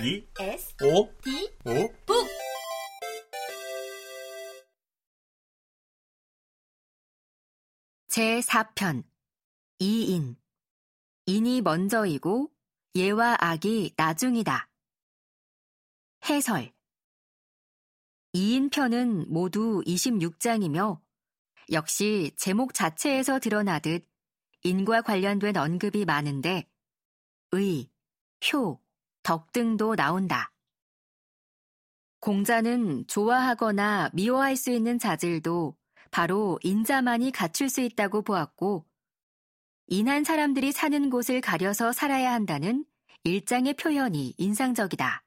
이 S 오 D 오. 북 제4편 2인. 인이 먼저이고 예와 악이 나중이다. 해설. 2인 편은 모두 26장이며 역시 제목 자체에서 드러나듯 인과 관련된 언급이 많은데 의, 효, 덕 등도 나온다. 공자는 좋아하거나 미워할 수 있는 자질도 바로 인자만이 갖출 수 있다고 보았고, 인한 사람들이 사는 곳을 가려서 살아야 한다는 일장의 표현이 인상적이다.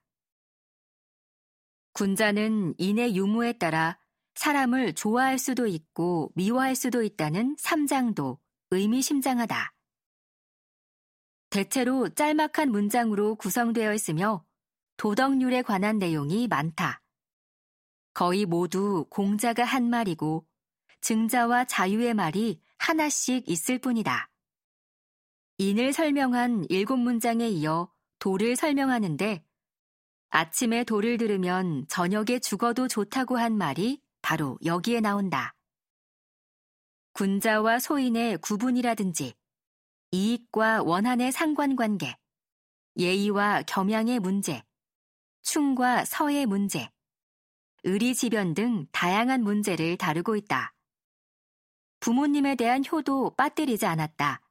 군자는 인의 유무에 따라 사람을 좋아할 수도 있고 미워할 수도 있다는 삼장도 의미심장하다. 대체로 짤막한 문장으로 구성되어 있으며 도덕률에 관한 내용이 많다. 거의 모두 공자가 한 말이고 증자와 자유의 말이 하나씩 있을 뿐이다. 인을 설명한 일곱 문장에 이어 도를 설명하는데 아침에 도를 들으면 저녁에 죽어도 좋다고 한 말이 바로 여기에 나온다. 군자와 소인의 구분이라든지 이익과 원한의 상관관계, 예의와 겸양의 문제, 충과 서의 문제, 의리지변 등 다양한 문제를 다루고 있다. 부모님에 대한 효도 빠뜨리지 않았다.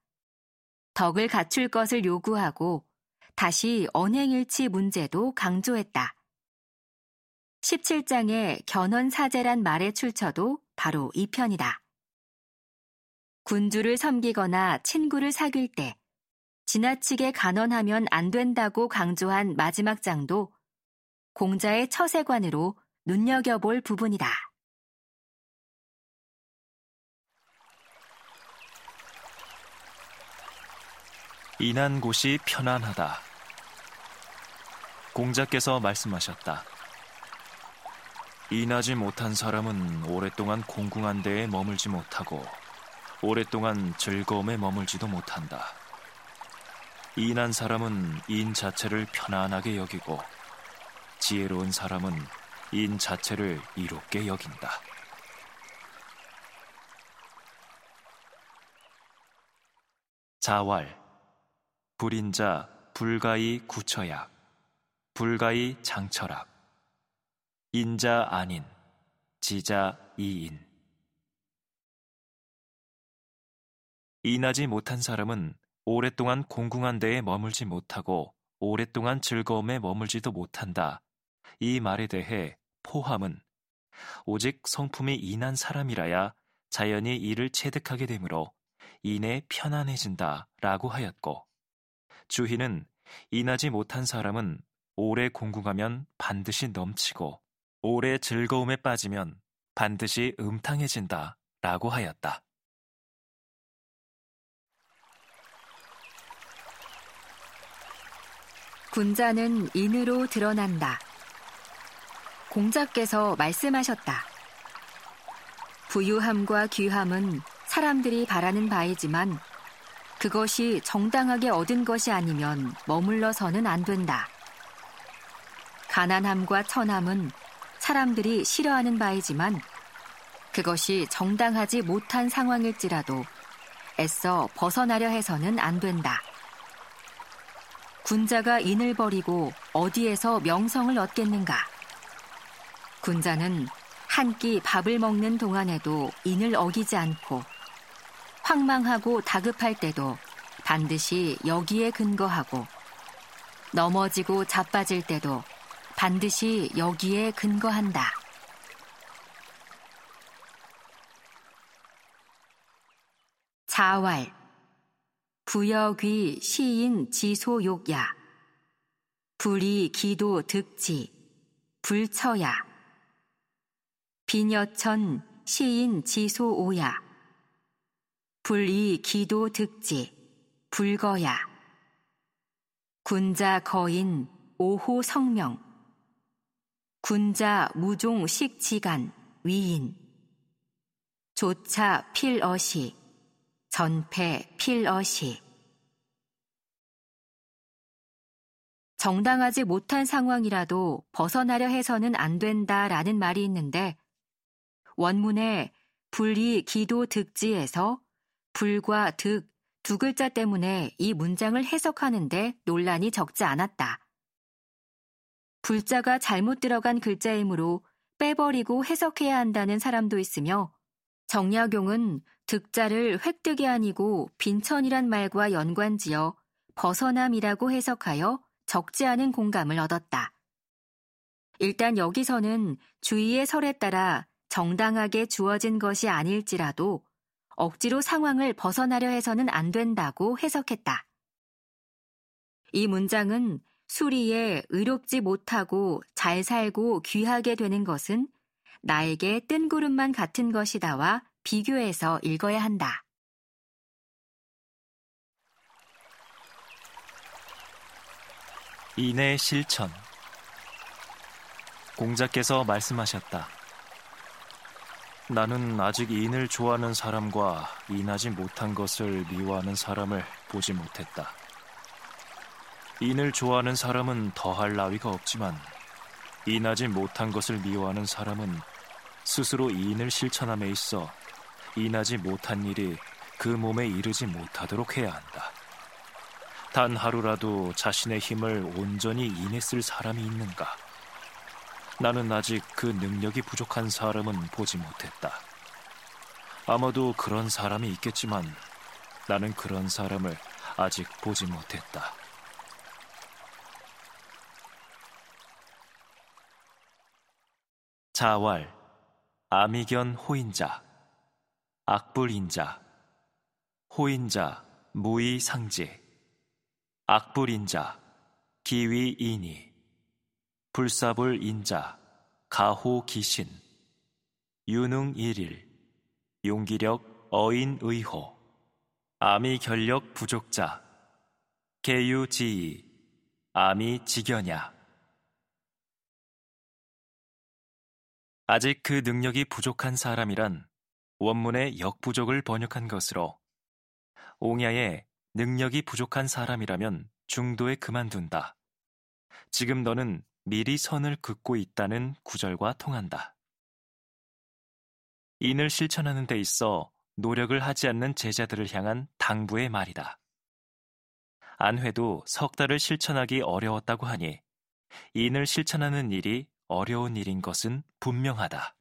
덕을 갖출 것을 요구하고 다시 언행일치 문제도 강조했다. 17장의 견언사제란 말의 출처도 바로 이 편이다. 군주를 섬기거나 친구를 사귈 때 지나치게 간언하면 안 된다고 강조한 마지막 장도 공자의 처세관으로 눈여겨볼 부분이다. 인한 곳이 편안하다. 공자께서 말씀하셨다. 인하지 못한 사람은 오랫동안 공궁한 데에 머물지 못하고 오랫동안 즐거움에 머물지도 못한다. 인한 사람은 인 자체를 편안하게 여기고 지혜로운 사람은 인 자체를 이롭게 여긴다. 자왈 불인자 불가이 구처약 불가이 장철학 인자 아닌 지자 이인 인하지 못한 사람은 오랫동안 공궁한 데에 머물지 못하고 오랫동안 즐거움에 머물지도 못한다. 이 말에 대해 포함은 오직 성품이 인한 사람이라야 자연히 이를 체득하게 되므로 인에 편안해진다 라고 하였고 주희는 인하지 못한 사람은 오래 공궁하면 반드시 넘치고 오래 즐거움에 빠지면 반드시 음탕해진다 라고 하였다. 군자는 인으로 드러난다. 공자께서 말씀하셨다. 부유함과 귀함은 사람들이 바라는 바이지만 그것이 정당하게 얻은 것이 아니면 머물러서는 안 된다. 가난함과 천함은 사람들이 싫어하는 바이지만 그것이 정당하지 못한 상황일지라도 애써 벗어나려 해서는 안 된다. 군자가 인을 버리고 어디에서 명성을 얻겠는가? 군자는 한 끼 밥을 먹는 동안에도 인을 어기지 않고 황망하고 다급할 때도 반드시 여기에 근거하고 넘어지고 자빠질 때도 반드시 여기에 근거한다. 자왈 부여귀 시인 지소욕야. 불이 기도 득지 불처야. 비녀천 시인 지소오야. 불이 기도 득지 불거야. 군자 거인 오호 성명. 군자 무종 식지간 위인. 조차 필어시 전패 필어시 정당하지 못한 상황이라도 벗어나려 해서는 안 된다라는 말이 있는데 원문에 불이 기도 득지에서 불과 득 두 글자 때문에 이 문장을 해석하는데 논란이 적지 않았다. 불자가 잘못 들어간 글자이므로 빼버리고 해석해야 한다는 사람도 있으며 정약용은 득자를 획득이 아니고 빈천이란 말과 연관지어 벗어남이라고 해석하여 적지 않은 공감을 얻었다. 일단 여기서는 주의의 설에 따라 정당하게 주어진 것이 아닐지라도 억지로 상황을 벗어나려 해서는 안 된다고 해석했다. 이 문장은 수리에 의롭지 못하고 잘 살고 귀하게 되는 것은 나에게 뜬구름만 같은 것이다와 비교해서 읽어야 한다. 인의 실천 공자께서 말씀하셨다. 나는 아직 인을 좋아하는 사람과 인하지 못한 것을 미워하는 사람을 보지 못했다. 인을 좋아하는 사람은 더할 나위가 없지만 인하지 못한 것을 미워하는 사람은 스스로 인을 실천함에 있어 인하지 못한 일이 그 몸에 이르지 못하도록 해야 한다. 단 하루라도 자신의 힘을 온전히 쓸 사람이 있는가? 나는 아직 그 능력이 부족한 사람은 보지 못했다. 아마도 그런 사람이 있겠지만 나는 그런 사람을 아직 보지 못했다. 자왈, 아미견 호인자, 악불인자, 호인자, 무의상제, 악불인자, 기위인이, 불사불 인자, 가호 기신, 유능 일일, 용기력 어인 의호, 아미 결력 부족자, 개유지이, 아미 지견야. 아직 그 능력이 부족한 사람이란 원문의 역부족을 번역한 것으로 옹야의 능력이 부족한 사람이라면 중도에 그만둔다. 지금 너는 미리 선을 긋고 있다는 구절과 통한다. 인을 실천하는 데 있어 노력을 하지 않는 제자들을 향한 당부의 말이다. 안회도 석 달을 실천하기 어려웠다고 하니 인을 실천하는 일이 어려운 일인 것은 분명하다.